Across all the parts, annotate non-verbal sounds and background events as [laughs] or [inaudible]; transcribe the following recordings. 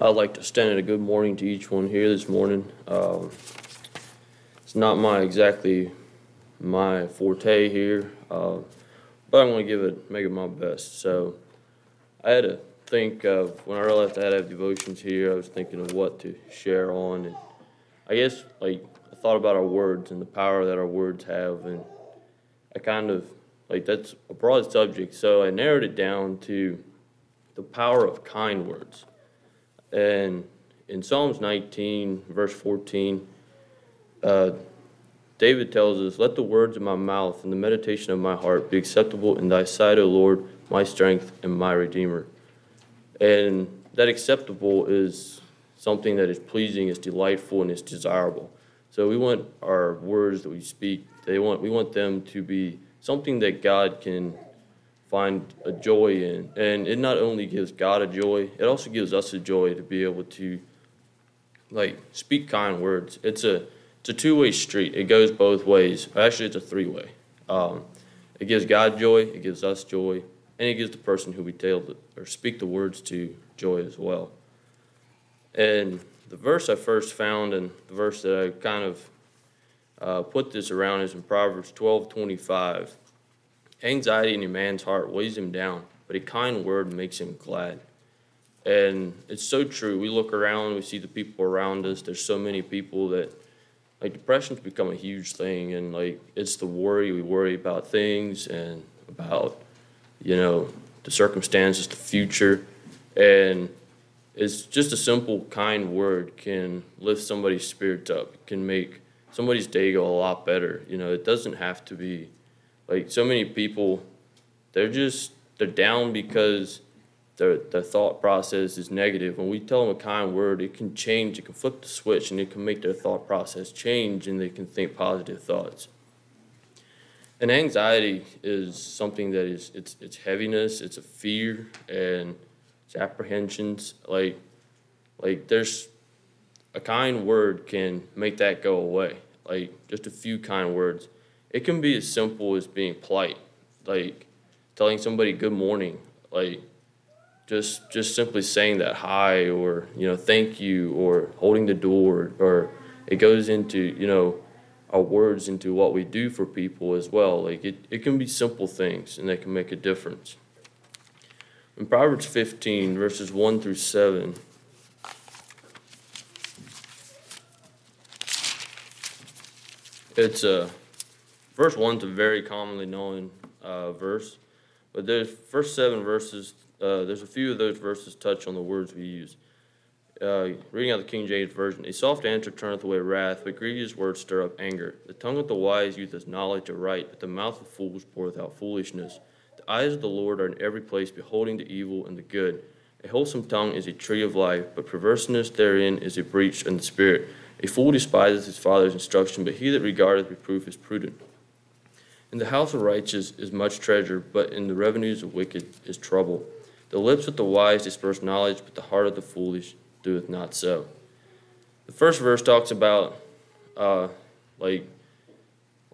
I'd like to extend a good morning to each one here this morning. Um, It's not my, exactly my forte here, uh, but I'm gonna give it, make it my best. So I had to think of, when I realized I had to have devotions here, I was thinking of what to share on. And I guess, like, I thought about our words and the power that our words have, and I kind of, like, that's a broad subject, so I narrowed it down to the power of kind words. And in Psalms 19, verse 14, uh, David tells us, Let the words of my mouth and the meditation of my heart be acceptable in thy sight, O Lord, my strength and my redeemer. And that acceptable is something that is pleasing, is delightful, and is desirable. So we want our words that we speak, they want, we want them to be something that God can find a joy in. And it not only gives God a joy, it also gives us a joy to be able to like speak kind words. It's a it's a two way street. It goes both ways. Actually, it's a three way. Um, it gives God joy, it gives us joy, and it gives the person who we tell the, or speak the words to joy as well. And the verse I first found, and the verse that I kind of uh, put this around, is in Proverbs twelve twenty five. Anxiety in a man's heart weighs him down, but a kind word makes him glad. And it's so true. We look around, we see the people around us. There's so many people that, like, depression's become a huge thing. And, like, it's the worry. We worry about things and about, you know, the circumstances, the future. And it's just a simple, kind word can lift somebody's spirits up. Can make somebody's day go a lot better. You know, it doesn't have to be like so many people, they're just they're down because their their thought process is negative. When we tell them a kind word, it can change. It can flip the switch, and it can make their thought process change, and they can think positive thoughts. And anxiety is something that is it's it's heaviness, it's a fear, and it's apprehensions. Like like there's a kind word can make that go away. Like just a few kind words it can be as simple as being polite, like telling somebody good morning, like just just simply saying that hi or you know thank you or holding the door or it goes into you know our words into what we do for people as well. Like it, it can be simple things and they can make a difference. In proverbs 15 verses 1 through 7 it's a Verse one's a very commonly known uh, verse, but there's first seven verses. Uh, there's a few of those verses touch on the words we use. Uh, reading out the King James version: A soft answer turneth away wrath, but grievous words stir up anger. The tongue of the wise useth knowledge aright, but the mouth of fools poureth out foolishness. The eyes of the Lord are in every place, beholding the evil and the good. A wholesome tongue is a tree of life, but perverseness therein is a breach in the spirit. A fool despiseth his father's instruction, but he that regardeth reproof is prudent. In the house of righteous is much treasure, but in the revenues of wicked is trouble. The lips of the wise disperse knowledge, but the heart of the foolish doeth not so. The first verse talks about uh, like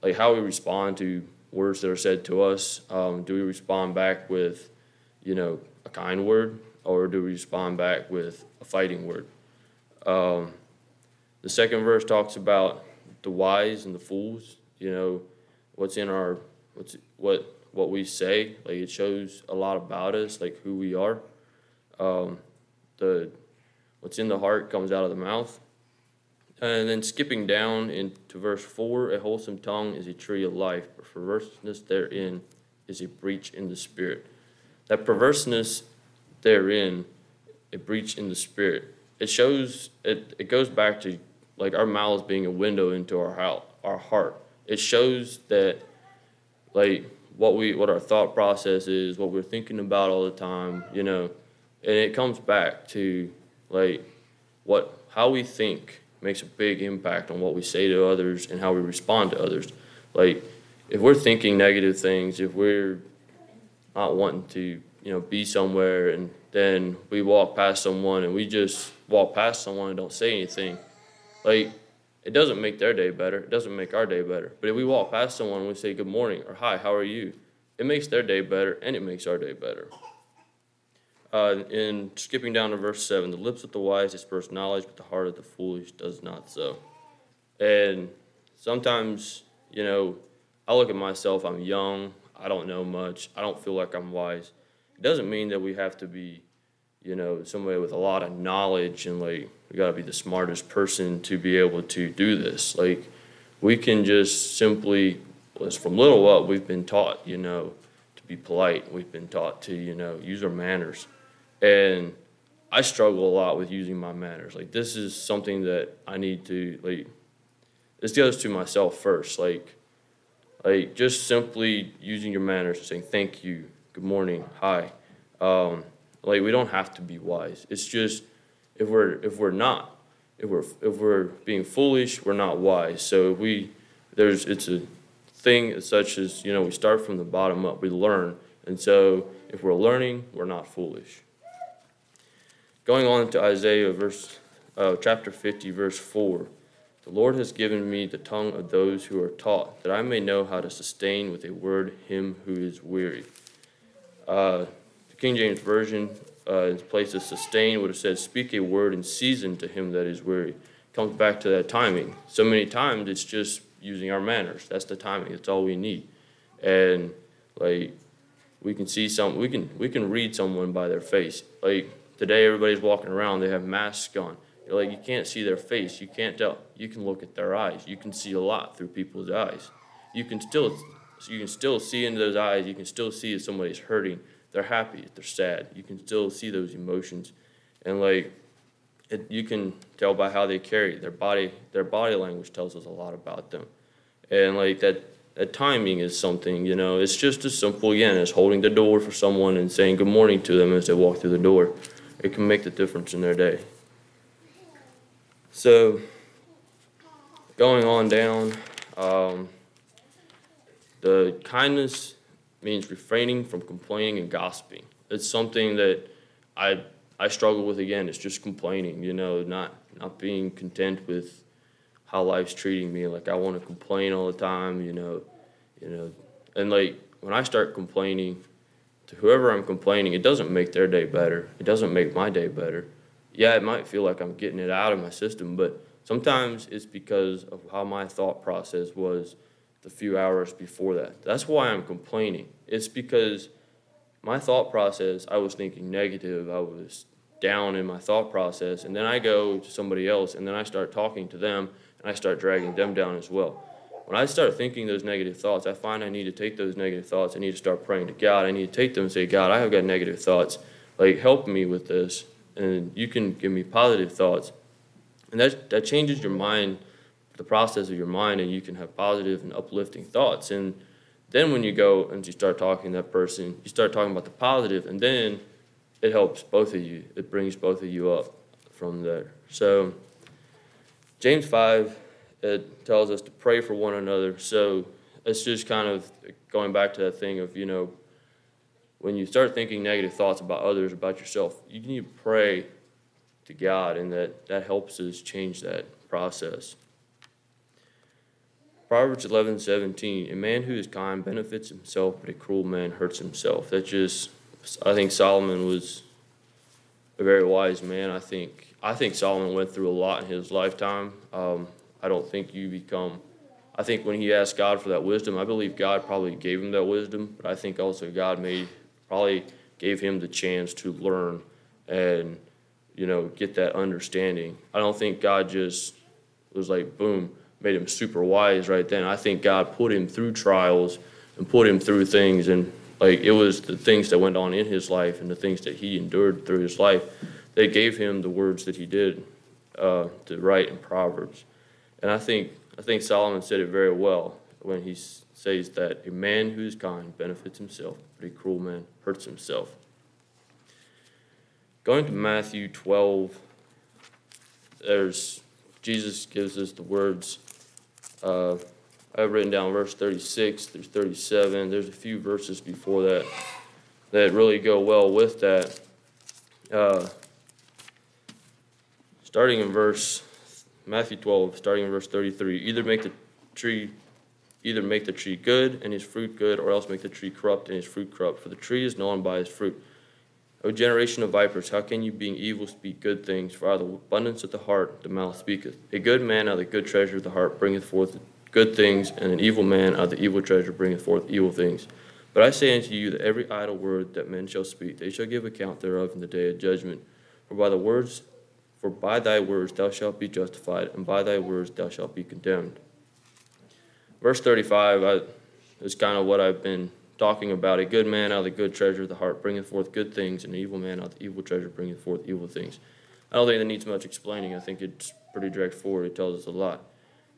like how we respond to words that are said to us. Um, do we respond back with, you know, a kind word, or do we respond back with a fighting word? Um, the second verse talks about the wise and the fools. You know, what's in our what's what what we say. Like it shows a lot about us, like who we are. Um, the what's in the heart comes out of the mouth. And then skipping down into verse four, a wholesome tongue is a tree of life, but perverseness therein is a breach in the spirit. That perverseness therein, a breach in the spirit. It shows it. It goes back to like our mouths being a window into our heart, our heart it shows that like what we what our thought process is, what we're thinking about all the time, you know, and it comes back to like what how we think makes a big impact on what we say to others and how we respond to others. Like if we're thinking negative things, if we're not wanting to, you know, be somewhere and then we walk past someone and we just walk past someone and don't say anything, like it doesn't make their day better. It doesn't make our day better. But if we walk past someone and we say good morning or hi, how are you? It makes their day better and it makes our day better. uh, in skipping down to verse seven, the lips of the wise disperse knowledge, but the heart of the foolish does not so. And sometimes, you know, I look at myself, I'm young, I don't know much, I don't feel like I'm wise. It doesn't mean that we have to be, you know, somebody with a lot of knowledge and like, we gotta be the smartest person to be able to do this. Like, we can just simply, as from little up, we've been taught, you know, to be polite. We've been taught to, you know, use our manners. And I struggle a lot with using my manners. Like, this is something that I need to, like, this goes to myself first. Like, like just simply using your manners and saying thank you, good morning, hi. Um, like we don't have to be wise. It's just if we're if we're not, if we're if we're being foolish, we're not wise. So if we there's it's a thing such as you know we start from the bottom up. We learn, and so if we're learning, we're not foolish. Going on to Isaiah verse uh, chapter fifty, verse four. The Lord has given me the tongue of those who are taught, that I may know how to sustain with a word him who is weary. Uh, the King James Version, uh, in place of sustain, would have said, Speak a word in season to him that is weary. Comes back to that timing. So many times it's just using our manners. That's the timing. That's all we need. And like we can see some we can we can read someone by their face. Like today everybody's walking around, they have masks on you're like, you can't see their face. You can't tell. You can look at their eyes. You can see a lot through people's eyes. You can still, you can still see into those eyes. You can still see if somebody's hurting. They're happy. They're sad. You can still see those emotions, and like, it, you can tell by how they carry their body. Their body language tells us a lot about them, and like that. That timing is something, you know, it's just as simple again as holding the door for someone and saying good morning to them as they walk through the door. It can make the difference in their day. So, going on down, um, the kindness means refraining from complaining and gossiping. It's something that I I struggle with again. It's just complaining, you know, not not being content with how life's treating me. Like I want to complain all the time, you know, you know, and like when I start complaining to whoever I'm complaining, it doesn't make their day better. It doesn't make my day better yeah, it might feel like I'm getting it out of my system, but sometimes it's because of how my thought process was the few hours before that. That's why I'm complaining. It's because my thought process, I was thinking negative, I was down in my thought process, and then I go to somebody else and then I start talking to them and I start dragging them down as well. When I start thinking those negative thoughts, I find I need to take those negative thoughts. I need to start praying to God. I need to take them and say, God, I have got negative thoughts. Like, help me with this and you can give me positive thoughts. And that, that changes your mind, the process of your mind, and you can have positive and uplifting thoughts. And then when you go and you start talking to that person, you start talking about the positive, and then it helps both of you. It brings both of you up from there. So, James 5, it tells us to pray for one another. So, it's just kind of going back to that thing of, you know, when you start thinking negative thoughts about others, about yourself, you need to pray to God, and that, that helps us change that process. Proverbs 11, 17, a man who is kind benefits himself, but a cruel man hurts himself. That just, I think Solomon was a very wise man. I think, I think Solomon went through a lot in his lifetime. Um, I don't think you become, I think when he asked God for that wisdom, I believe God probably gave him that wisdom, but I think also God made probably gave him the chance to learn and you know get that understanding. I don't think God just was like boom made him super wise right then. I think God put him through trials and put him through things and like it was the things that went on in his life and the things that he endured through his life that gave him the words that he did uh, to write in Proverbs. And I think I think Solomon said it very well when he says that a man who is kind benefits himself, but a cruel man hurts himself. Going to Matthew 12, there's Jesus gives us the words. Uh, I've written down verse 36, through 37, there's a few verses before that that really go well with that. Uh, starting in verse Matthew 12, starting in verse 33, either make the tree either make the tree good and his fruit good, or else make the tree corrupt and his fruit corrupt. For the tree is known by his fruit. O generation of vipers, how can you, being evil, speak good things? For out of the abundance of the heart the mouth speaketh. A good man out of the good treasure of the heart bringeth forth good things, and an evil man out of the evil treasure bringeth forth evil things. But I say unto you that every idle word that men shall speak, they shall give account thereof in the day of judgment. For by the words, for by thy words thou shalt be justified, and by thy words thou shalt be condemned. Verse 35 I, is kind of what I've been talking about. A good man out of the good treasure of the heart bringeth forth good things, and an evil man out of the evil treasure bringeth forth evil things. I don't think that needs much explaining. I think it's pretty direct forward. It tells us a lot.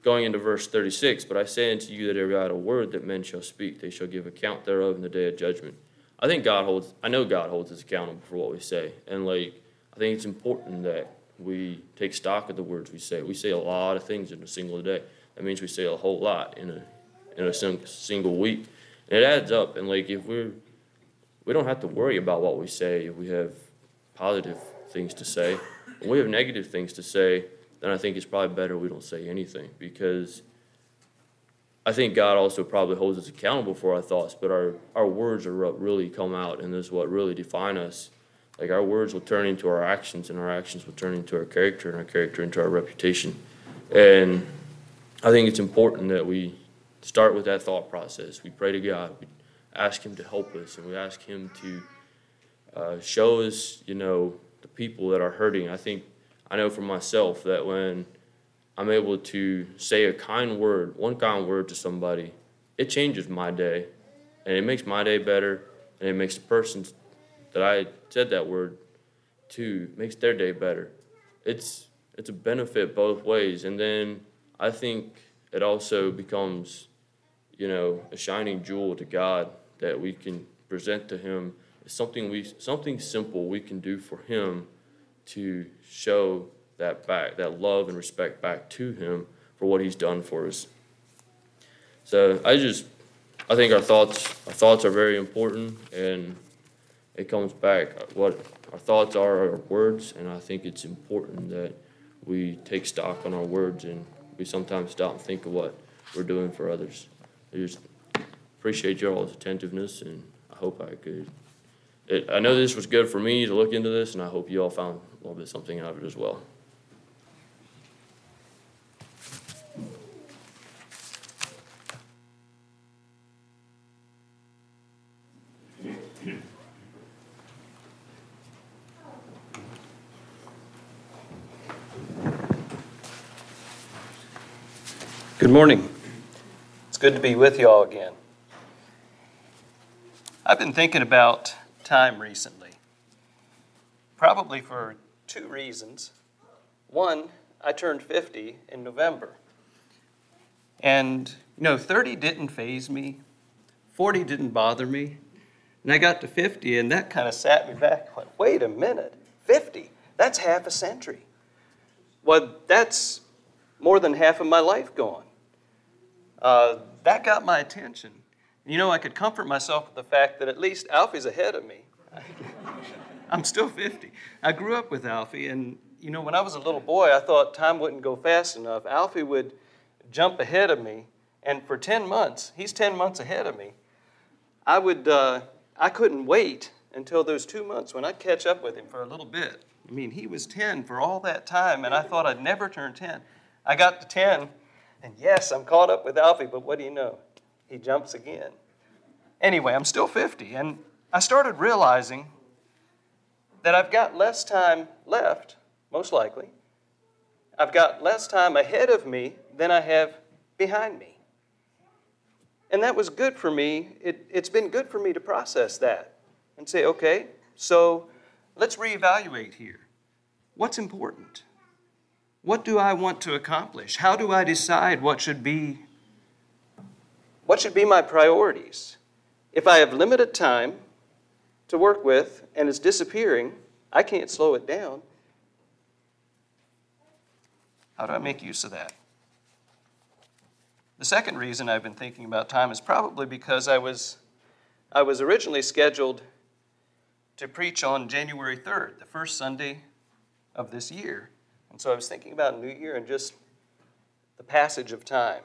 Going into verse 36, but I say unto you that every idle word that men shall speak, they shall give account thereof in the day of judgment. I think God holds, I know God holds us accountable for what we say. And like, I think it's important that we take stock of the words we say. We say a lot of things in a single day. That means we say a whole lot in a, in a single week. It adds up. And like, if we're, we don't have to worry about what we say if we have positive things to say. When we have negative things to say, then I think it's probably better we don't say anything because I think God also probably holds us accountable for our thoughts, but our, our words are what really come out and this is what really define us. Like our words will turn into our actions and our actions will turn into our character and our character into our reputation. And I think it's important that we start with that thought process. We pray to God, we ask Him to help us, and we ask Him to uh, show us, you know, the people that are hurting. I think I know for myself that when I'm able to say a kind word, one kind word to somebody, it changes my day. And it makes my day better, and it makes the person that I said that word to makes their day better. It's it's a benefit both ways. And then I think it also becomes, you know, a shining jewel to God that we can present to him. Something we something simple we can do for him to show that back, that love and respect back to him for what he's done for us. So I just, I think our thoughts, our thoughts are very important, and it comes back what our thoughts are our words, and I think it's important that we take stock on our words and we sometimes stop and think of what we're doing for others. I just appreciate y'all's attentiveness, and I hope I could. It, I know this was good for me to look into this, and I hope you all found a little bit something out of it as well. Good morning. Good to be with you all again. I've been thinking about time recently, probably for two reasons. One, I turned 50 in November. And, you know, 30 didn't faze me, 40 didn't bother me. And I got to 50, and that kind of sat me back. Went, wait a minute, 50? That's half a century. Well, that's more than half of my life gone. Uh, that got my attention. You know, I could comfort myself with the fact that at least Alfie's ahead of me. [laughs] I'm still 50. I grew up with Alfie, and you know, when I was a little boy, I thought time wouldn't go fast enough. Alfie would jump ahead of me, and for 10 months, he's 10 months ahead of me. I would, uh, I couldn't wait until those two months when I'd catch up with him for a little bit. I mean, he was 10 for all that time, and I thought I'd never turn 10. I got to 10, and yes, I'm caught up with Alfie, but what do you know? He jumps again. Anyway, I'm still 50, and I started realizing that I've got less time left, most likely. I've got less time ahead of me than I have behind me. And that was good for me. It, has been good for me to process that and say, okay, so let's reevaluate here. What's important? What do I want to accomplish? How do I decide what should be what should be my priorities? If I have limited time to work with and it's disappearing, I can't slow it down. How do I make use of that? The second reason I've been thinking about time is probably because I was I was originally scheduled to preach on January 3rd, the first Sunday of this year. And so I was thinking about New Year and just the passage of time.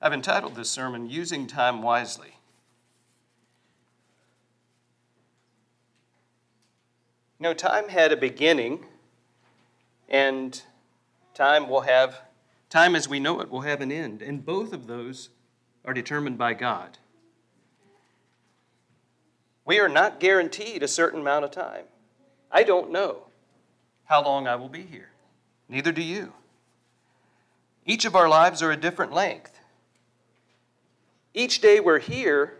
I've entitled this sermon, Using Time Wisely. You know, time had a beginning, and time will have, time as we know it will have an end. And both of those are determined by God. We are not guaranteed a certain amount of time. I don't know how long I will be here. Neither do you. Each of our lives are a different length. Each day we're here,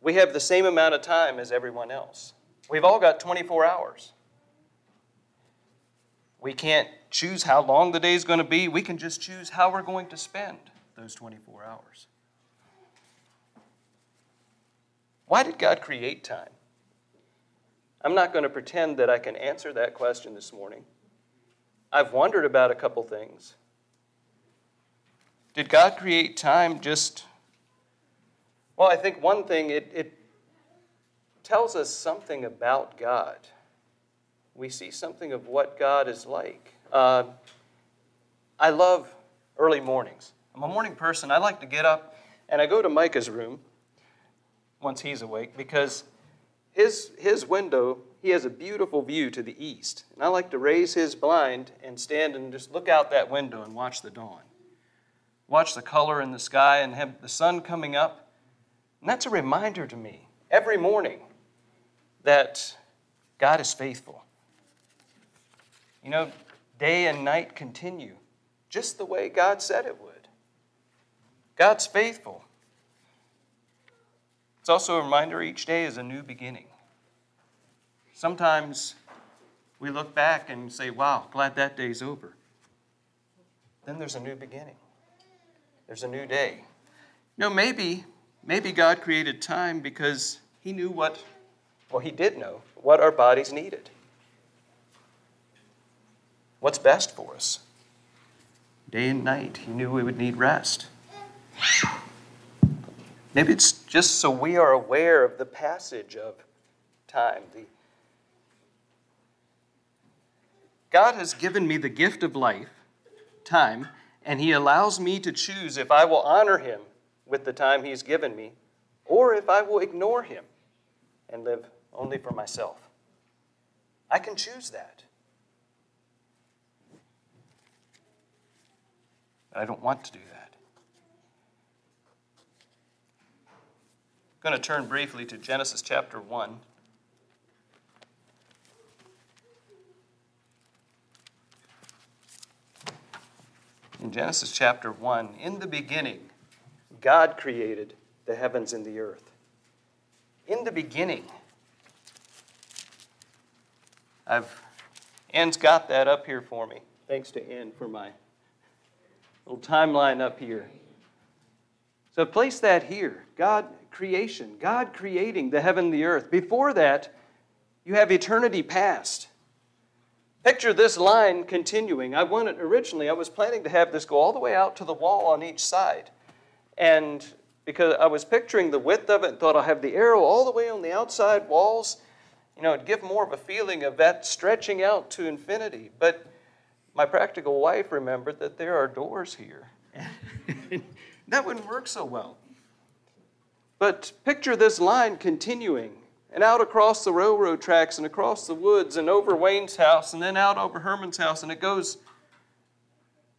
we have the same amount of time as everyone else. We've all got 24 hours. We can't choose how long the day is going to be. We can just choose how we're going to spend those 24 hours. Why did God create time? I'm not going to pretend that I can answer that question this morning. I've wondered about a couple things. Did God create time just. Well, I think one thing, it, it tells us something about God. We see something of what God is like. Uh, I love early mornings. I'm a morning person. I like to get up and I go to Micah's room once he's awake because his, his window, he has a beautiful view to the east. And I like to raise his blind and stand and just look out that window and watch the dawn. Watch the color in the sky and have the sun coming up. And that's a reminder to me every morning that God is faithful. You know, day and night continue just the way God said it would. God's faithful. It's also a reminder each day is a new beginning. Sometimes we look back and say, wow, glad that day's over. Then there's a new beginning. There's a new day. You know, maybe, maybe God created time because He knew what, well, He did know what our bodies needed. What's best for us? Day and night, He knew we would need rest. Maybe it's just so we are aware of the passage of time. The, God has given me the gift of life, time, and He allows me to choose if I will honor Him with the time He's given me or if I will ignore Him and live only for myself. I can choose that. I don't want to do that. Going to turn briefly to Genesis chapter 1. In Genesis chapter 1, in the beginning, God created the heavens and the earth. In the beginning, I've Ann's got that up here for me. Thanks to Ann for my little timeline up here. So place that here. God creation, God creating the heaven and the earth. Before that, you have eternity past. Picture this line continuing. I wanted originally, I was planning to have this go all the way out to the wall on each side. And because I was picturing the width of it and thought I'll have the arrow all the way on the outside walls, you know, it'd give more of a feeling of that stretching out to infinity. But my practical wife remembered that there are doors here. [laughs] that wouldn't work so well. But picture this line continuing and out across the railroad tracks and across the woods and over Wayne's house and then out over Herman's house, and it goes,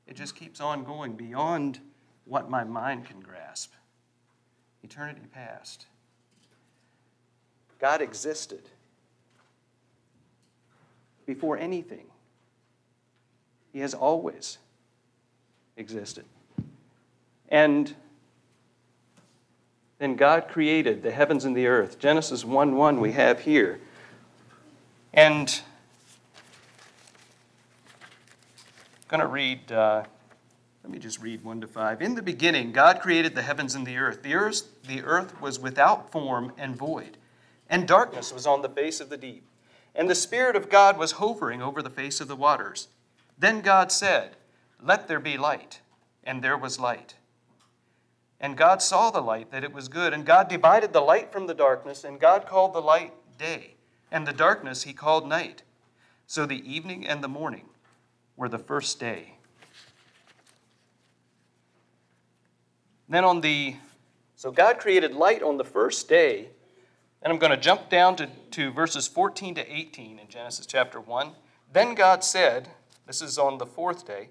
it just keeps on going beyond what my mind can grasp. Eternity past. God existed before anything, He has always existed. And then God created the heavens and the earth. Genesis 1 1 we have here. And I'm going to read, uh, let me just read 1 to 5. In the beginning, God created the heavens and the earth. The earth, the earth was without form and void, and darkness was on the face of the deep. And the Spirit of God was hovering over the face of the waters. Then God said, Let there be light. And there was light. And God saw the light, that it was good. And God divided the light from the darkness, and God called the light day, and the darkness he called night. So the evening and the morning were the first day. Then on the, so God created light on the first day. And I'm going to jump down to, to verses 14 to 18 in Genesis chapter 1. Then God said, This is on the fourth day,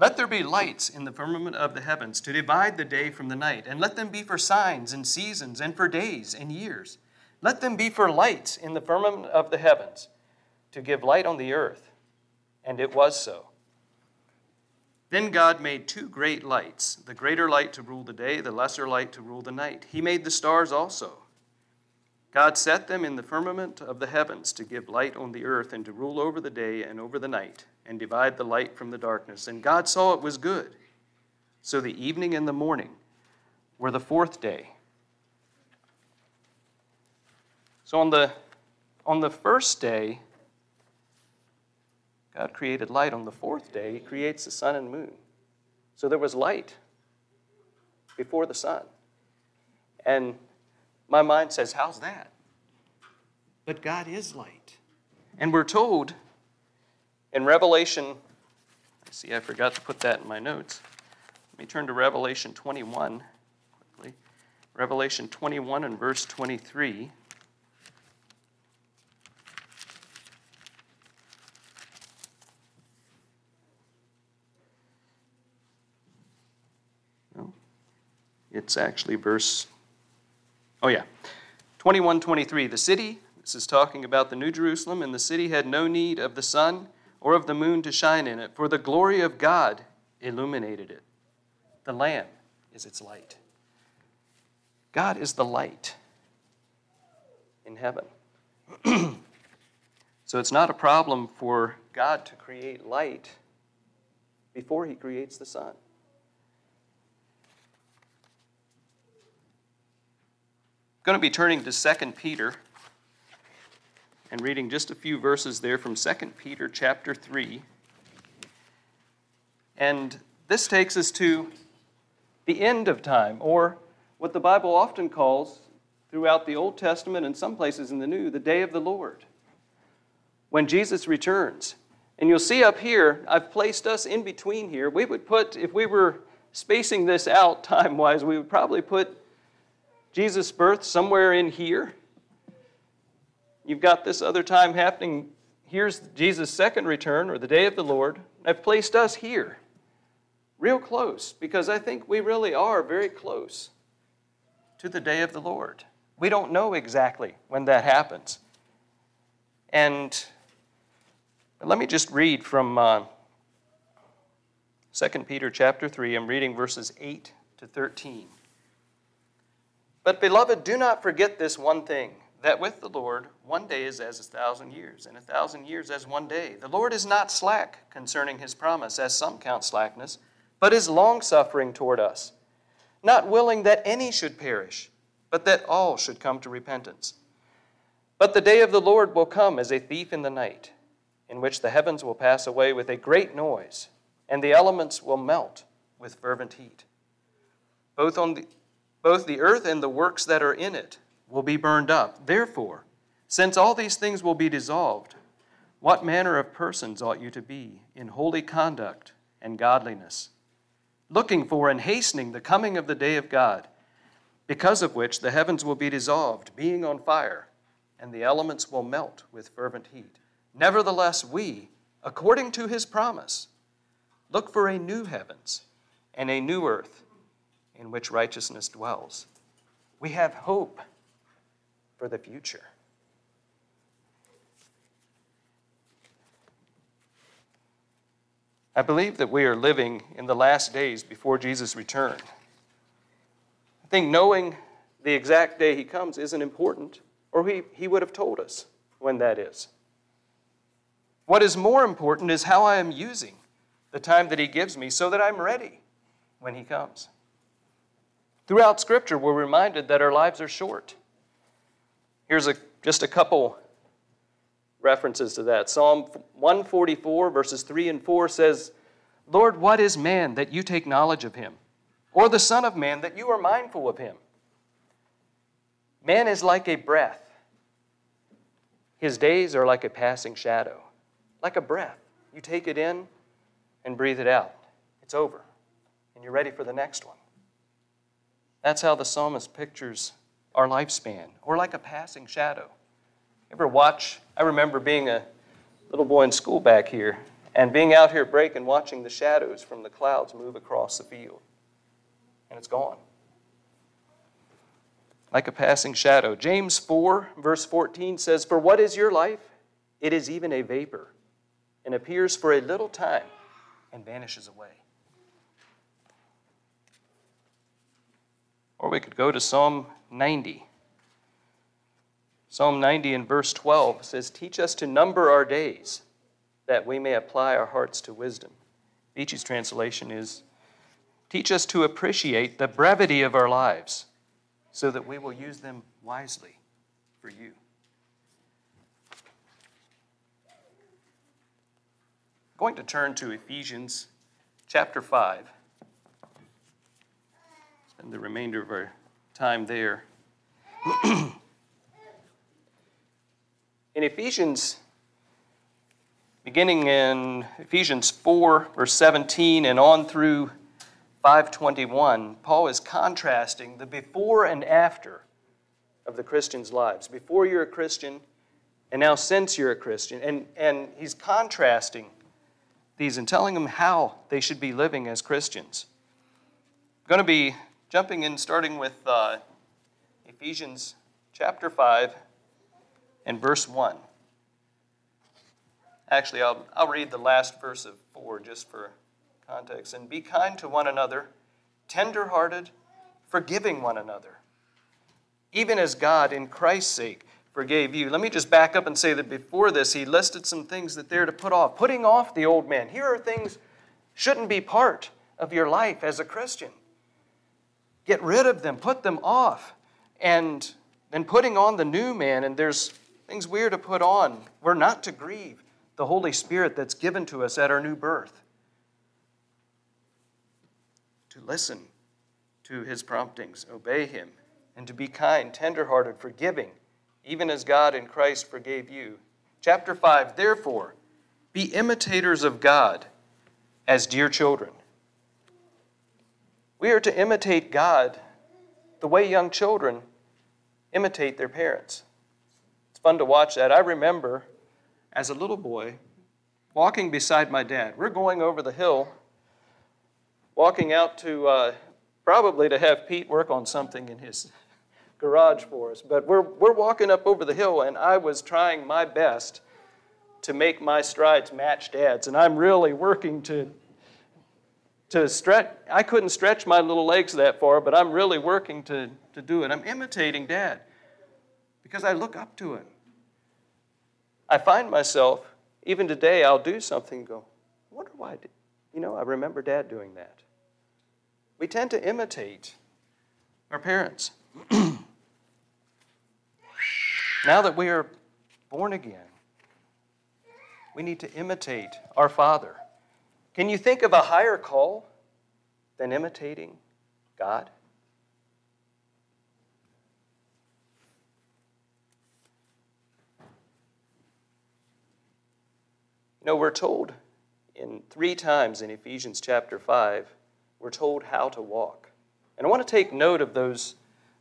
Let there be lights in the firmament of the heavens to divide the day from the night, and let them be for signs and seasons and for days and years. Let them be for lights in the firmament of the heavens to give light on the earth. And it was so. Then God made two great lights the greater light to rule the day, the lesser light to rule the night. He made the stars also. God set them in the firmament of the heavens to give light on the earth and to rule over the day and over the night and divide the light from the darkness. And God saw it was good. So the evening and the morning were the fourth day. So on the, on the first day, God created light. On the fourth day, He creates the sun and moon. So there was light before the sun. And my mind says, How's that? But God is light. And we're told in Revelation, see, I forgot to put that in my notes. Let me turn to Revelation 21 quickly. Revelation 21 and verse 23. No, it's actually verse Oh, yeah. 21 23. The city, this is talking about the New Jerusalem, and the city had no need of the sun or of the moon to shine in it, for the glory of God illuminated it. The Lamb is its light. God is the light in heaven. [clears throat] so it's not a problem for God to create light before he creates the sun. Going to be turning to 2 Peter and reading just a few verses there from 2 Peter chapter 3. And this takes us to the end of time, or what the Bible often calls throughout the Old Testament and some places in the New, the day of the Lord, when Jesus returns. And you'll see up here, I've placed us in between here. We would put, if we were spacing this out [laughs] time wise, we would probably put Jesus' birth somewhere in here. You've got this other time happening. Here's Jesus' second return or the day of the Lord. I've placed us here, real close, because I think we really are very close to the day of the Lord. We don't know exactly when that happens. And let me just read from uh, 2 Peter chapter 3. I'm reading verses 8 to 13. But, beloved, do not forget this one thing that with the Lord, one day is as a thousand years, and a thousand years as one day. The Lord is not slack concerning his promise, as some count slackness, but is longsuffering toward us, not willing that any should perish, but that all should come to repentance. But the day of the Lord will come as a thief in the night, in which the heavens will pass away with a great noise, and the elements will melt with fervent heat. Both on the both the earth and the works that are in it will be burned up. Therefore, since all these things will be dissolved, what manner of persons ought you to be in holy conduct and godliness, looking for and hastening the coming of the day of God, because of which the heavens will be dissolved, being on fire, and the elements will melt with fervent heat? Nevertheless, we, according to his promise, look for a new heavens and a new earth in which righteousness dwells. We have hope for the future. I believe that we are living in the last days before Jesus' return. I think knowing the exact day he comes isn't important, or he, he would have told us when that is. What is more important is how I am using the time that he gives me so that I'm ready when he comes. Throughout Scripture, we're reminded that our lives are short. Here's a, just a couple references to that. Psalm 144, verses 3 and 4 says, Lord, what is man that you take knowledge of him? Or the Son of Man that you are mindful of him? Man is like a breath. His days are like a passing shadow, like a breath. You take it in and breathe it out. It's over, and you're ready for the next one. That's how the psalmist pictures our lifespan or like a passing shadow. Ever watch? I remember being a little boy in school back here and being out here break and watching the shadows from the clouds move across the field. And it's gone. Like a passing shadow. James 4, verse 14 says, For what is your life? It is even a vapor, and appears for a little time and vanishes away. Or we could go to Psalm 90. Psalm 90 in verse 12 says, Teach us to number our days, that we may apply our hearts to wisdom. Beachy's translation is, Teach us to appreciate the brevity of our lives, so that we will use them wisely for you. I'm going to turn to Ephesians chapter 5. Spend the remainder of our time there. in Ephesians, beginning in Ephesians 4, verse 17, and on through 521, Paul is contrasting the before and after of the Christian's lives. Before you're a Christian, and now since you're a Christian. And, and he's contrasting these and telling them how they should be living as Christians. I'm going to be jumping in, starting with uh, Ephesians chapter 5 and verse 1. Actually, I'll, I'll read the last verse of 4 just for context. And be kind to one another, tenderhearted, forgiving one another, even as God, in Christ's sake, forgave you. Let me just back up and say that before this, he listed some things that they're to put off. Putting off the old man. Here are things shouldn't be part of your life as a Christian. Get rid of them, put them off. And then putting on the new man, and there's things we're to put on. We're not to grieve the Holy Spirit that's given to us at our new birth to listen to his promptings, obey him, and to be kind, tenderhearted, forgiving, even as God in Christ forgave you. Chapter 5 Therefore, be imitators of God as dear children. We are to imitate God the way young children imitate their parents. It's fun to watch that. I remember as a little boy walking beside my dad. We're going over the hill walking out to uh, probably to have Pete work on something in his garage for us. But we're, we're walking up over the hill, and I was trying my best to make my strides match Dad's. And I'm really working to, to stretch. I couldn't stretch my little legs that far, but I'm really working to, to do it. I'm imitating Dad because I look up to him. I find myself, even today, I'll do something go, I wonder why I did. You know, I remember Dad doing that. We tend to imitate our parents. [clears throat] now that we are born again, we need to imitate our Father. Can you think of a higher call than imitating God? You know, we're told in three times in Ephesians chapter 5, we're told how to walk. And I want to take note of those,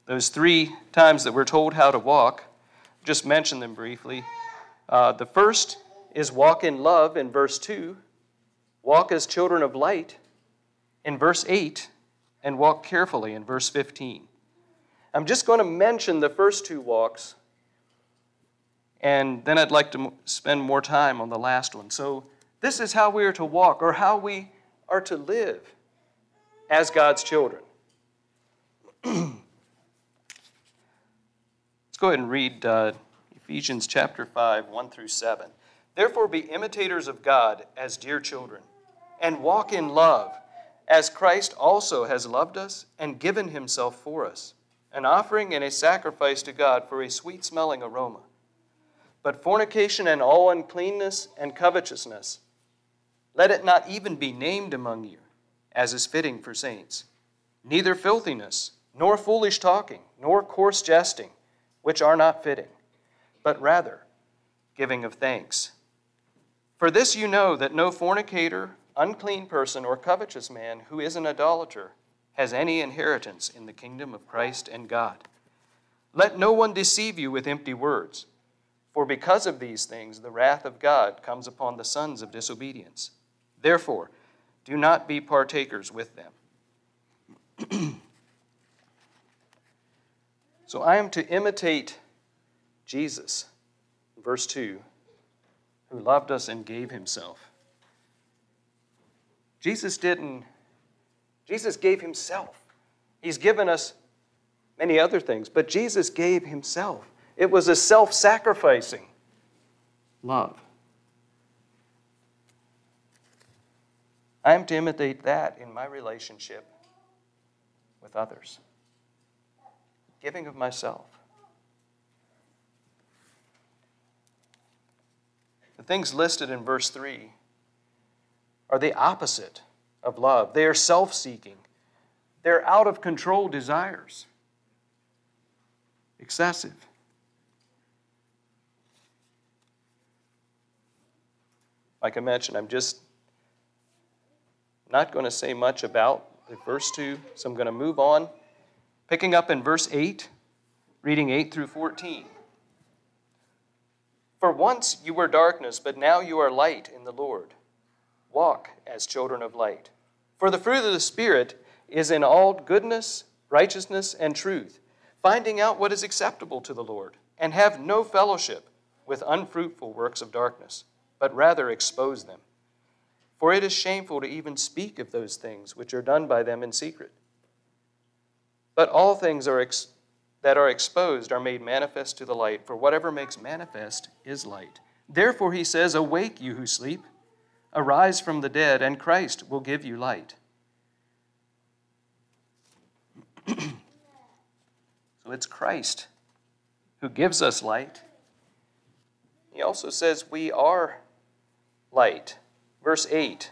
those three times that we're told how to walk. Just mention them briefly. Uh, the first is walk in love in verse 2, walk as children of light in verse 8, and walk carefully in verse 15. I'm just going to mention the first two walks, and then I'd like to spend more time on the last one. So, this is how we are to walk or how we are to live as God's children. [clears throat] Let's go ahead and read uh, Ephesians chapter 5, 1 through 7. Therefore, be imitators of God as dear children, and walk in love, as Christ also has loved us and given himself for us, an offering and a sacrifice to God for a sweet smelling aroma. But fornication and all uncleanness and covetousness, let it not even be named among you, as is fitting for saints. Neither filthiness, nor foolish talking, nor coarse jesting, which are not fitting, but rather giving of thanks. For this you know that no fornicator, unclean person, or covetous man who is an idolater has any inheritance in the kingdom of Christ and God. Let no one deceive you with empty words. For because of these things, the wrath of God comes upon the sons of disobedience. Therefore, do not be partakers with them. [clears throat] so I am to imitate Jesus, verse 2, who loved us and gave himself. Jesus didn't, Jesus gave himself. He's given us many other things, but Jesus gave himself. It was a self sacrificing love. I am to imitate that in my relationship with others, giving of myself. The things listed in verse 3 are the opposite of love. They are self seeking, they're out of control desires, excessive. Like I mentioned, I'm just not going to say much about the verse 2, so I'm going to move on. Picking up in verse 8, reading 8 through 14. For once you were darkness, but now you are light in the Lord. Walk as children of light. For the fruit of the Spirit is in all goodness, righteousness, and truth, finding out what is acceptable to the Lord, and have no fellowship with unfruitful works of darkness, but rather expose them. For it is shameful to even speak of those things which are done by them in secret. But all things are ex- that are exposed are made manifest to the light, for whatever makes manifest is light. Therefore he says, Awake, you who sleep, arise from the dead, and Christ will give you light. [clears throat] so it's Christ who gives us light. He also says we are light. Verse 8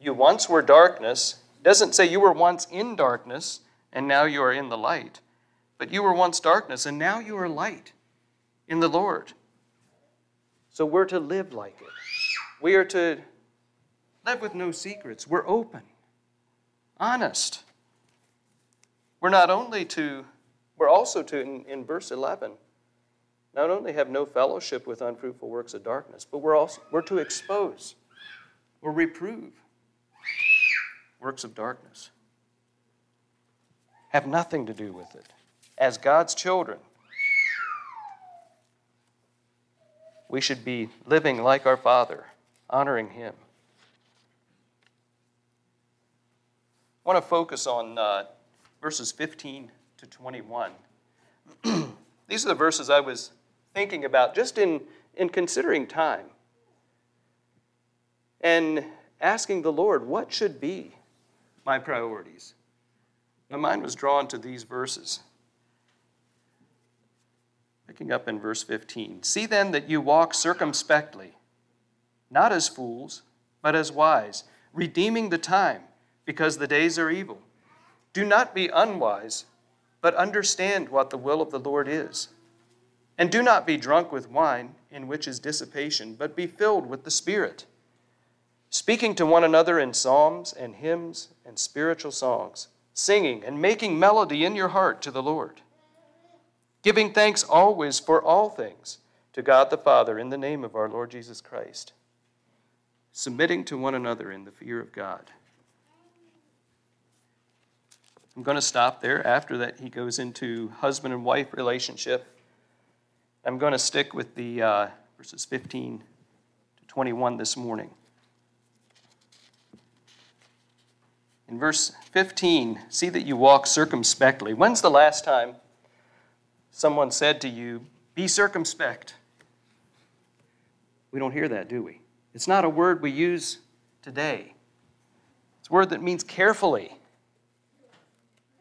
You once were darkness. Doesn't say you were once in darkness and now you are in the light, but you were once darkness and now you are light in the Lord. So we're to live like it. We are to live with no secrets. We're open, honest. We're not only to, we're also to, in, in verse 11, not only have no fellowship with unfruitful works of darkness, but we're also we're to expose or reprove works of darkness. Have nothing to do with it. As God's children, we should be living like our Father, honoring Him. I want to focus on uh, verses 15 to 21. [clears throat] These are the verses I was thinking about just in, in considering time and asking the Lord, what should be my priorities? My mind was drawn to these verses. Picking up in verse 15 See then that you walk circumspectly, not as fools, but as wise, redeeming the time, because the days are evil. Do not be unwise, but understand what the will of the Lord is. And do not be drunk with wine, in which is dissipation, but be filled with the Spirit, speaking to one another in psalms and hymns and spiritual songs, singing and making melody in your heart to the Lord, giving thanks always for all things to God the Father in the name of our Lord Jesus Christ, submitting to one another in the fear of God. I'm going to stop there. After that, he goes into husband and wife relationship I'm going to stick with the uh, verses 15 to 21 this morning. In verse 15, see that you walk circumspectly. When's the last time someone said to you, Be circumspect? We don't hear that, do we? It's not a word we use today. It's a word that means carefully,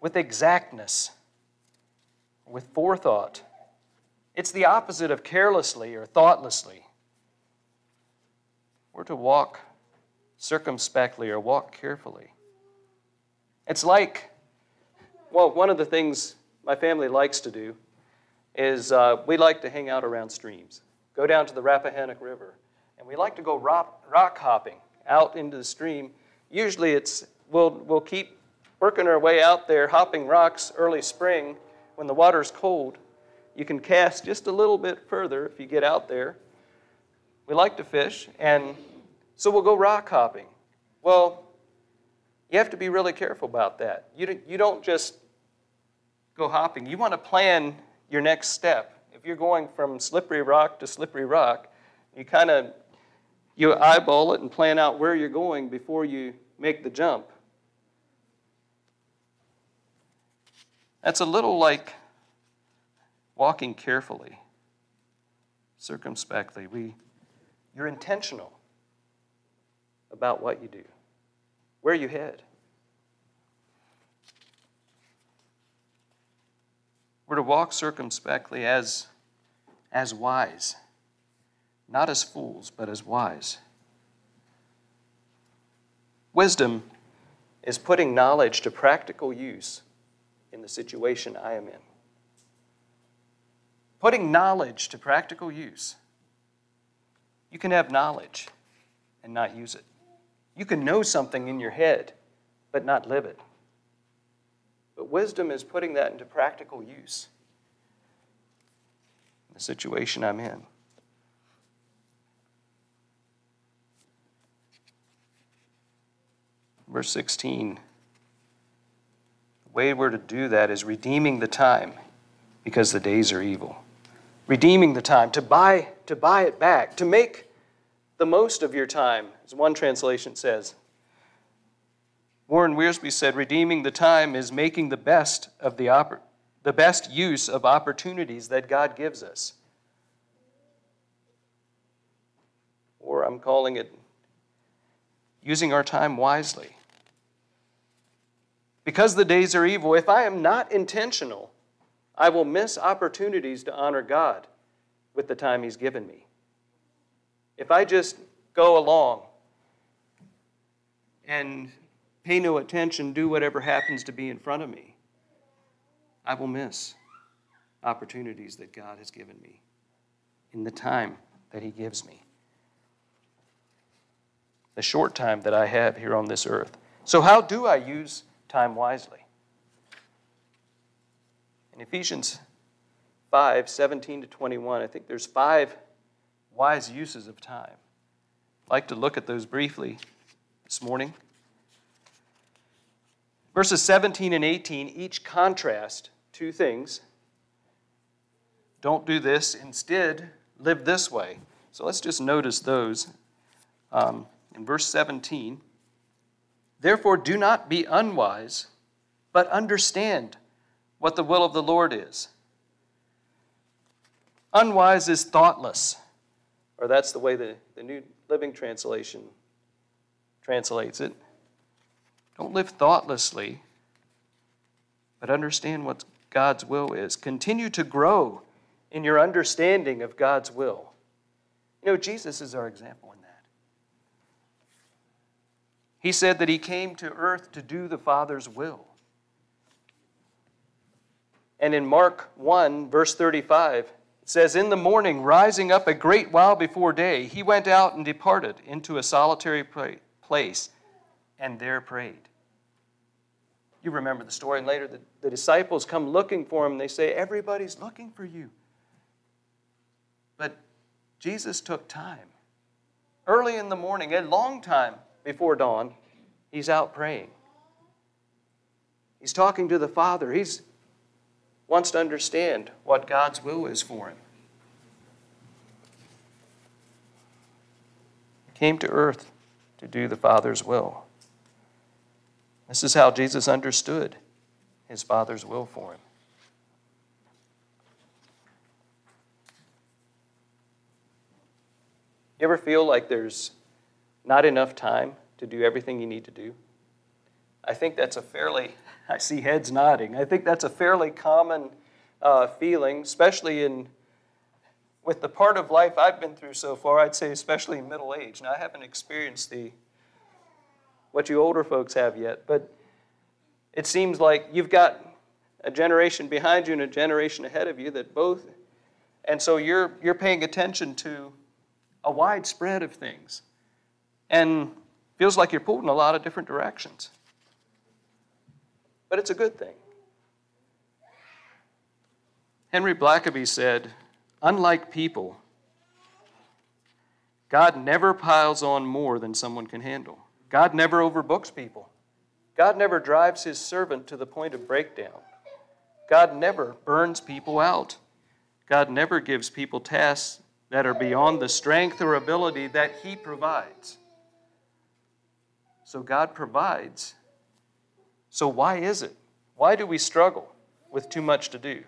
with exactness, with forethought. It's the opposite of carelessly or thoughtlessly. We're to walk circumspectly or walk carefully. It's like, well, one of the things my family likes to do is uh, we like to hang out around streams, go down to the Rappahannock River, and we like to go rock, rock hopping out into the stream. Usually it's, we'll, we'll keep working our way out there, hopping rocks early spring when the water's cold, you can cast just a little bit further if you get out there. We like to fish, and so we'll go rock hopping. Well, you have to be really careful about that. You don't, you don't just go hopping. You want to plan your next step. If you're going from slippery rock to slippery rock, you kind of you eyeball it and plan out where you're going before you make the jump. That's a little like walking carefully, circumspectly. We, you're intentional about what you do, where you head. We're to walk circumspectly as, as wise, not as fools, but as wise. Wisdom is putting knowledge to practical use in the situation I am in. Putting knowledge to practical use. You can have knowledge and not use it. You can know something in your head, but not live it. But wisdom is putting that into practical use in the situation I'm in. Verse 16 way we're to do that is redeeming the time because the days are evil. Redeeming the time, to buy, to buy it back, to make the most of your time, as one translation says. Warren Wiersbe said, redeeming the time is making the best of the, oppor- the best use of opportunities that God gives us. Or I'm calling it using our time wisely. Because the days are evil, if I am not intentional, I will miss opportunities to honor God with the time He's given me. If I just go along and pay no attention, do whatever happens to be in front of me, I will miss opportunities that God has given me in the time that He gives me. The short time that I have here on this earth. So, how do I use time wisely. In Ephesians 5 17 to 21, I think there's five wise uses of time. I'd like to look at those briefly this morning. Verses 17 and 18 each contrast two things. Don't do this, instead, live this way. So let's just notice those. Um, in verse 17, Therefore, do not be unwise, but understand what the will of the Lord is. Unwise is thoughtless, or that's the way the, the New Living Translation translates it. Don't live thoughtlessly, but understand what God's will is. Continue to grow in your understanding of God's will. You know, Jesus is our example. He said that he came to earth to do the Father's will. And in Mark 1, verse 35, it says, In the morning, rising up a great while before day, he went out and departed into a solitary place and there prayed. You remember the story, and later the, the disciples come looking for him. And they say, Everybody's looking for you. But Jesus took time. Early in the morning, a long time, before dawn, he's out praying. He's talking to the Father. He wants to understand what God's will is for him. He came to earth to do the Father's will. This is how Jesus understood his Father's will for him. You ever feel like there's not enough time to do everything you need to do? I think that's a fairly, I see heads nodding. I think that's a fairly common uh, feeling, especially in with the part of life I've been through so far. I'd say especially middle age. Now I haven't experienced the what you older folks have yet, but it seems like you've got a generation behind you and a generation ahead of you that both, and so you're you're paying attention to a wide spread of things and feels like you're pulled in a lot of different directions. But it's a good thing. Henry Blackaby said, Unlike people, God never piles on more than someone can handle. God never overbooks people. God never drives his servant to the point of breakdown. God never burns people out. God never gives people tasks that are beyond the strength or ability that he provides. So God provides. So why is it? Why do we struggle with too much to do?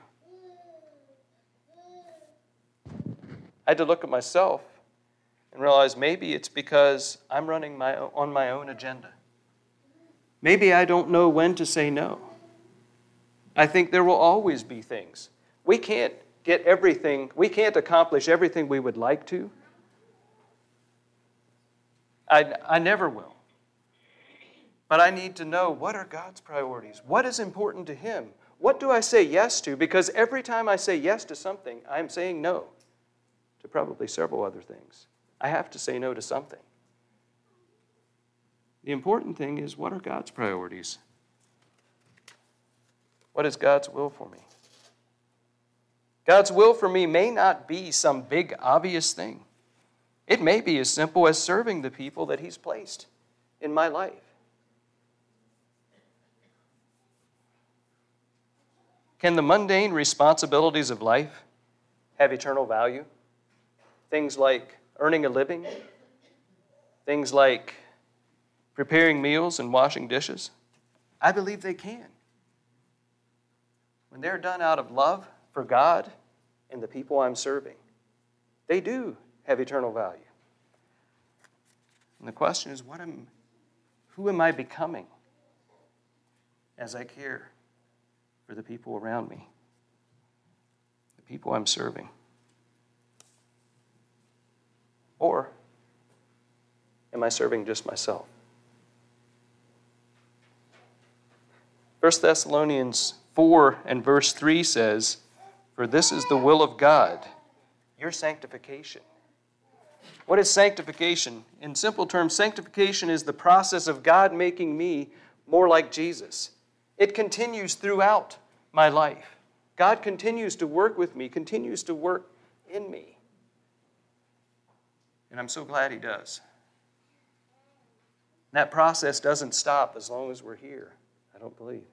I had to look at myself and realize maybe it's because I'm running my, on my own agenda. Maybe I don't know when to say no. I think there will always be things. We can't get everything, we can't accomplish everything we would like to. I, I never will. But I need to know what are God's priorities? What is important to Him? What do I say yes to? Because every time I say yes to something, I'm saying no to probably several other things. I have to say no to something. The important thing is what are God's priorities? What is God's will for me? God's will for me may not be some big, obvious thing. It may be as simple as serving the people that He's placed in my life. Can the mundane responsibilities of life have eternal value? Things like earning a living, things like preparing meals and washing dishes? I believe they can. When they're done out of love for God and the people I'm serving, they do have eternal value. And the question is, what am, who am I becoming as I care for the people around me, the people I'm serving? Or am I serving just myself? 1 Thessalonians 4 and verse 3 says, For this is the will of God, your sanctification. What is sanctification? In simple terms, sanctification is the process of God making me more like Jesus. It continues throughout my life. God continues to work with me, continues to work in me. And I'm so glad He does. That process doesn't stop as long as we're here, I don't believe.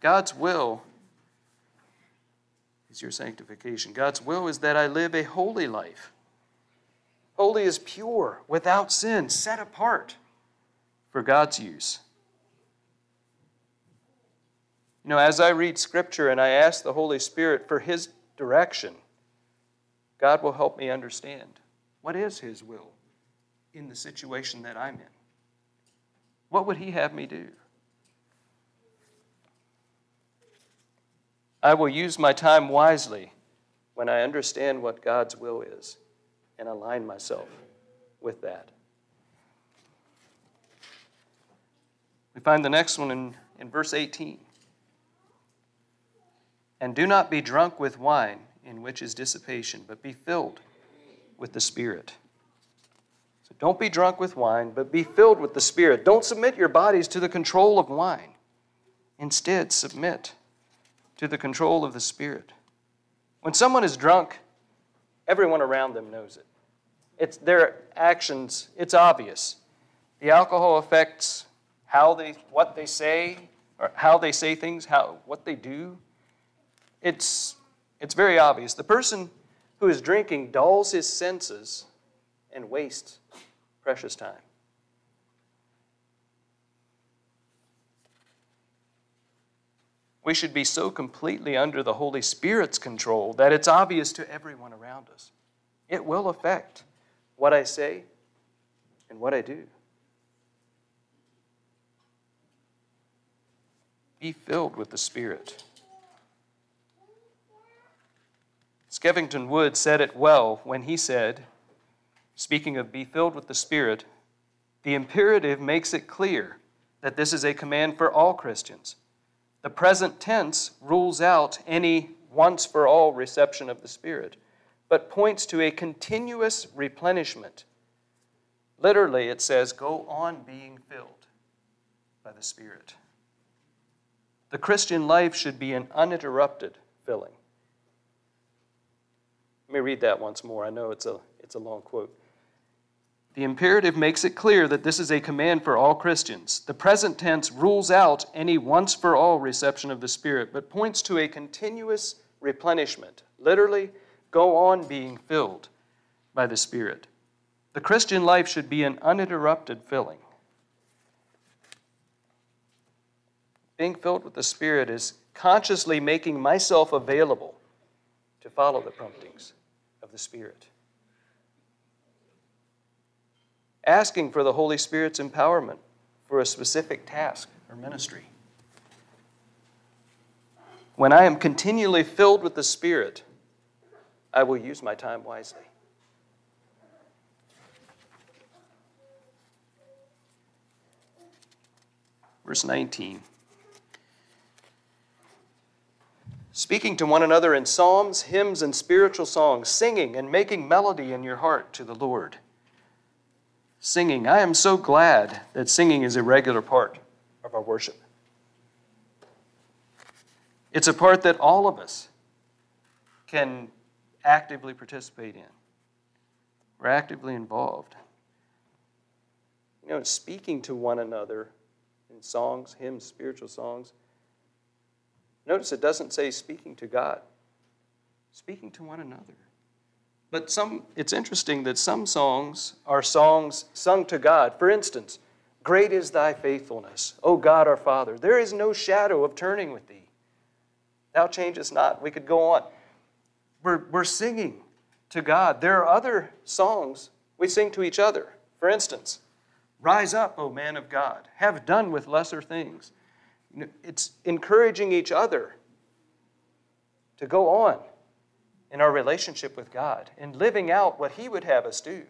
God's will is your sanctification. God's will is that I live a holy life. Holy is pure, without sin, set apart for God's use. You know, as I read Scripture and I ask the Holy Spirit for His direction, God will help me understand what is His will in the situation that I'm in. What would He have me do? I will use my time wisely when I understand what God's will is and align myself with that. We find the next one in, in verse 18. And do not be drunk with wine, in which is dissipation, but be filled with the Spirit. So don't be drunk with wine, but be filled with the Spirit. Don't submit your bodies to the control of wine. Instead, submit to the control of the Spirit. When someone is drunk, everyone around them knows it. It's their actions, it's obvious. The alcohol affects how they what they say, or how they say things, how what they do. It's it's very obvious. The person who is drinking dulls his senses and wastes precious time. we should be so completely under the Holy Spirit's control that it's obvious to everyone around us. It will affect what I say and what I do. Be filled with the Spirit. Skevington Wood said it well when he said, speaking of be filled with the Spirit, the imperative makes it clear that this is a command for all Christians. The present tense rules out any once for all reception of the Spirit, but points to a continuous replenishment. Literally, it says, go on being filled by the Spirit. The Christian life should be an uninterrupted filling. Let me read that once more. I know it's a, it's a long quote. The imperative makes it clear that this is a command for all Christians. The present tense rules out any once for all reception of the Spirit, but points to a continuous replenishment. Literally, go on being filled by the Spirit. The Christian life should be an uninterrupted filling. Being filled with the Spirit is consciously making myself available to follow the promptings of the Spirit asking for the Holy Spirit's empowerment for a specific task or ministry. When I am continually filled with the Spirit, I will use my time wisely. Verse 19. Speaking to one another in psalms, hymns, and spiritual songs, singing and making melody in your heart to the Lord singing. I am so glad that singing is a regular part of our worship. It's a part that all of us can actively participate in. We're actively involved. You know, speaking to one another in songs, hymns, spiritual songs. Notice it doesn't say speaking to God, speaking to one another. But some, it's interesting that some songs are songs sung to God. For instance, Great is thy faithfulness, O God our Father. There is no shadow of turning with thee. Thou changest not. We could go on. We're, we're singing to God. There are other songs we sing to each other. For instance, Rise up, O man of God. Have done with lesser things. It's encouraging each other to go on in our relationship with God and living out what He would have us do.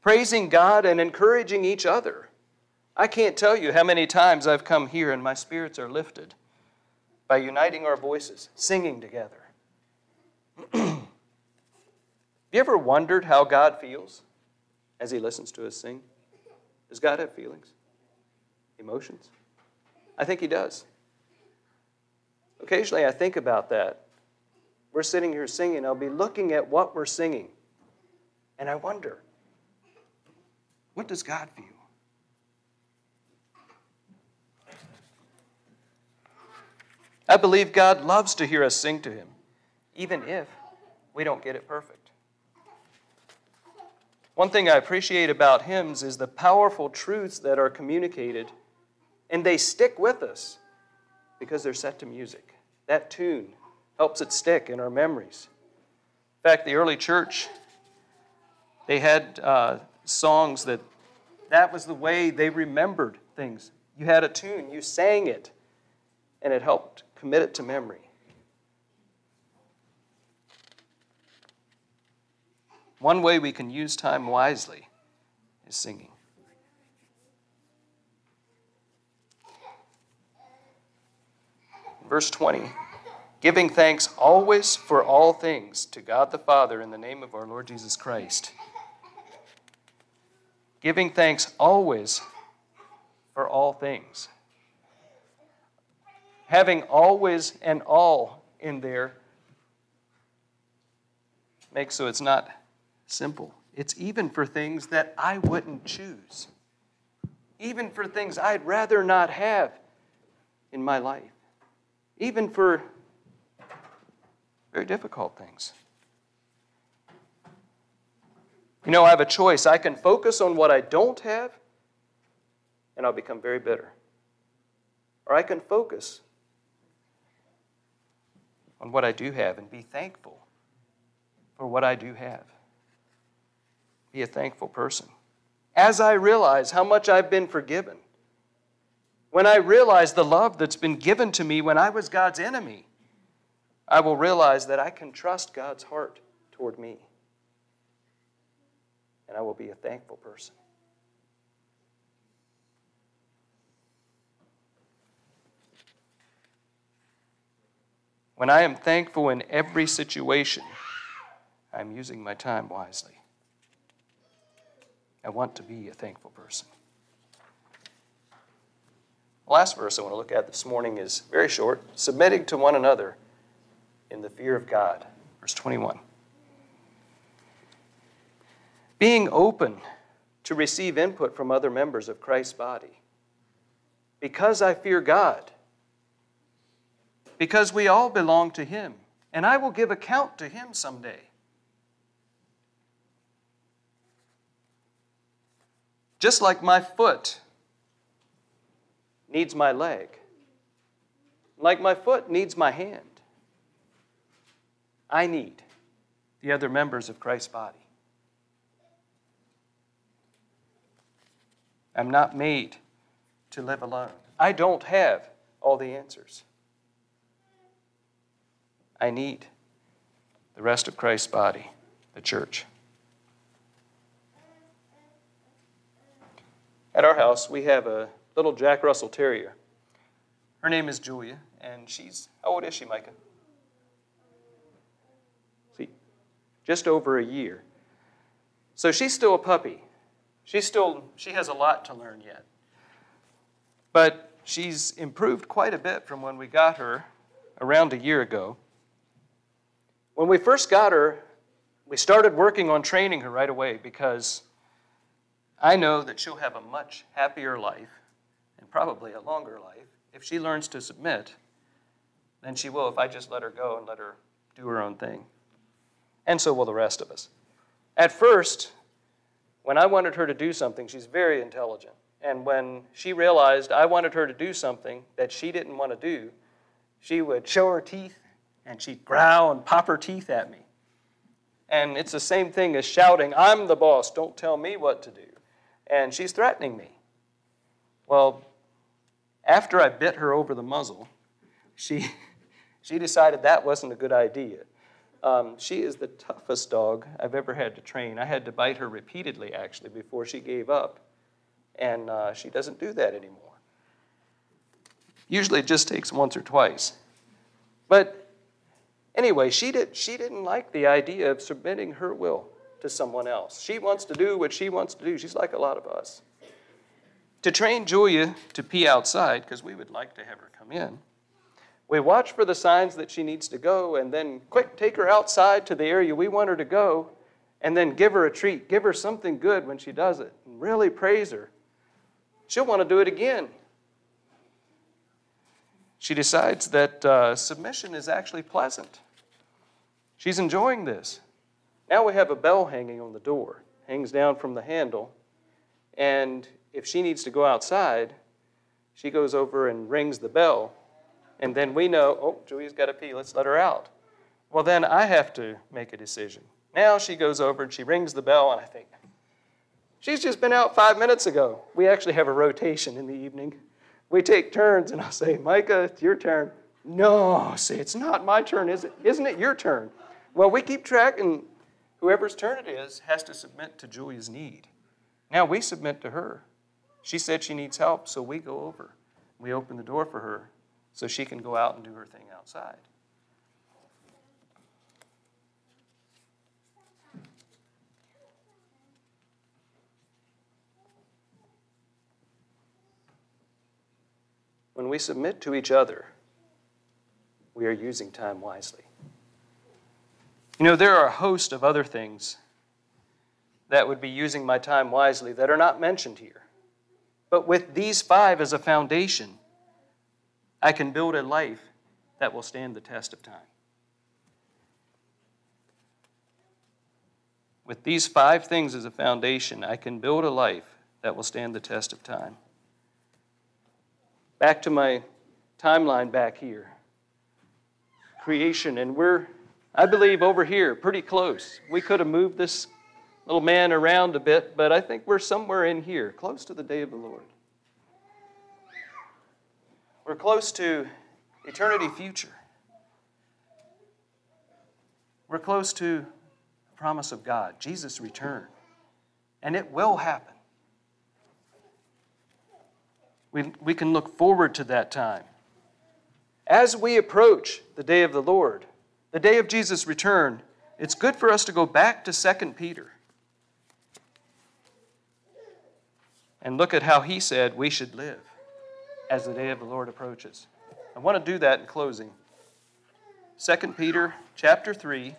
Praising God and encouraging each other. I can't tell you how many times I've come here and my spirits are lifted by uniting our voices, singing together. [clears throat] have you ever wondered how God feels as He listens to us sing? Does God have feelings? Emotions? I think He does. Occasionally I think about that. We're sitting here singing, I'll be looking at what we're singing, and I wonder, what does God feel? I believe God loves to hear us sing to Him, even if we don't get it perfect. One thing I appreciate about hymns is the powerful truths that are communicated, and they stick with us because they're set to music. That tune helps it stick in our memories. In fact, the early church, they had uh, songs that that was the way they remembered things. You had a tune, you sang it, and it helped commit it to memory. One way we can use time wisely is singing. Verse 20 Giving thanks always for all things to God the Father in the name of our Lord Jesus Christ. Giving thanks always for all things. Having always and all in there makes so it's not simple. It's even for things that I wouldn't choose, even for things I'd rather not have in my life even for very difficult things. You know, I have a choice. I can focus on what I don't have, and I'll become very bitter. Or I can focus on what I do have and be thankful for what I do have. Be a thankful person. As I realize how much I've been forgiven, when I realize the love that's been given to me when I was God's enemy, I will realize that I can trust God's heart toward me. And I will be a thankful person. When I am thankful in every situation, I'm using my time wisely. I want to be a thankful person. The last verse I want to look at this morning is very short submitting to one another in the fear of God. Verse 21. Being open to receive input from other members of Christ's body. Because I fear God. Because we all belong to Him, and I will give account to Him someday. Just like my foot needs my leg, like my foot needs my hand, I need the other members of Christ's body. I'm not made to live alone. I don't have all the answers. I need the rest of Christ's body, the church. At our house, we have a little Jack Russell Terrier. Her name is Julia, and she's, how old is she, Micah? See, just over a year. So she's still a puppy. She's still, she has a lot to learn yet. But she's improved quite a bit from when we got her around a year ago. When we first got her, we started working on training her right away because I know that she'll have a much happier life and probably a longer life if she learns to submit than she will if I just let her go and let her do her own thing. And so will the rest of us. At first, when I wanted her to do something, she's very intelligent. And when she realized I wanted her to do something that she didn't want to do, she would show her teeth and she'd growl and pop her teeth at me. And it's the same thing as shouting, I'm the boss, don't tell me what to do. And she's threatening me. Well, after I bit her over the muzzle, she, [laughs] she decided that wasn't a good idea. Um, she is the toughest dog I've ever had to train. I had to bite her repeatedly, actually, before she gave up. And uh, she doesn't do that anymore. Usually it just takes once or twice. But anyway, she, did, she didn't like the idea of submitting her will to someone else. She wants to do what she wants to do. She's like a lot of us. To train Julia to pee outside, because we would like to have her come in, we watch for the signs that she needs to go, and then quick, take her outside to the area we want her to go, and then give her a treat. Give her something good when she does it, and really praise her. She'll want to do it again. She decides that uh, submission is actually pleasant. She's enjoying this. Now we have a bell hanging on the door, hangs down from the handle, and if she needs to go outside, she goes over and rings the bell and then we know, oh, Julia's got to pee, let's let her out. Well, then I have to make a decision. Now she goes over and she rings the bell, and I think, she's just been out five minutes ago. We actually have a rotation in the evening. We take turns, and I'll say, Micah, it's your turn. No, say, it's not my turn, is it? Isn't it your turn? Well, we keep track, and whoever's turn it is has to submit to Julia's need. Now we submit to her. She said she needs help, so we go over. We open the door for her, so she can go out and do her thing outside. When we submit to each other, we are using time wisely. You know, there are a host of other things that would be using my time wisely that are not mentioned here. But with these five as a foundation, I can build a life that will stand the test of time. With these five things as a foundation, I can build a life that will stand the test of time. Back to my timeline back here creation, and we're, I believe, over here, pretty close. We could have moved this little man around a bit, but I think we're somewhere in here, close to the day of the Lord. We're close to eternity future. We're close to the promise of God, Jesus' return. And it will happen. We, we can look forward to that time. As we approach the day of the Lord, the day of Jesus' return, it's good for us to go back to 2 Peter and look at how he said we should live. as the day of the Lord approaches. I want to do that in closing. 2 Peter chapter 3. I'm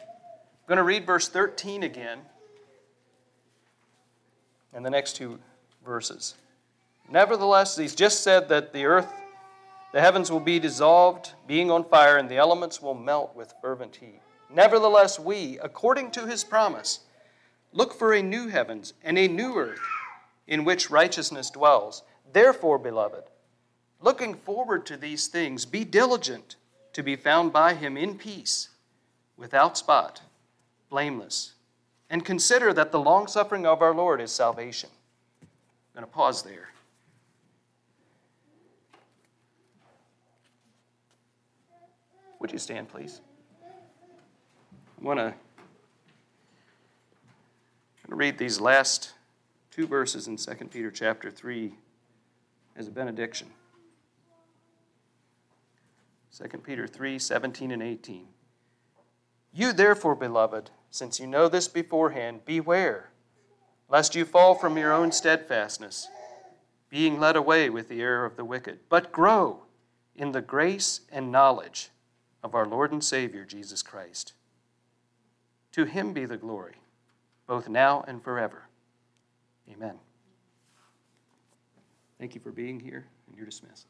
going to read verse 13 again and the next two verses. Nevertheless, he's just said that the earth, the heavens will be dissolved, being on fire, and the elements will melt with fervent heat. Nevertheless, we, according to his promise, look for a new heavens and a new earth in which righteousness dwells. Therefore, beloved, looking forward to these things, be diligent to be found by him in peace, without spot, blameless, and consider that the long suffering of our Lord is salvation. I'm going to pause there. Would you stand, please? I want to read these last two verses in 2 Peter chapter 3 as a benediction. 2 Peter 3 17 and 18. You, therefore, beloved, since you know this beforehand, beware, lest you fall from your own steadfastness, being led away with the error of the wicked, but grow in the grace and knowledge of our Lord and Savior, Jesus Christ. To him be the glory, both now and forever. Amen. Thank you for being here, and you're dismissed.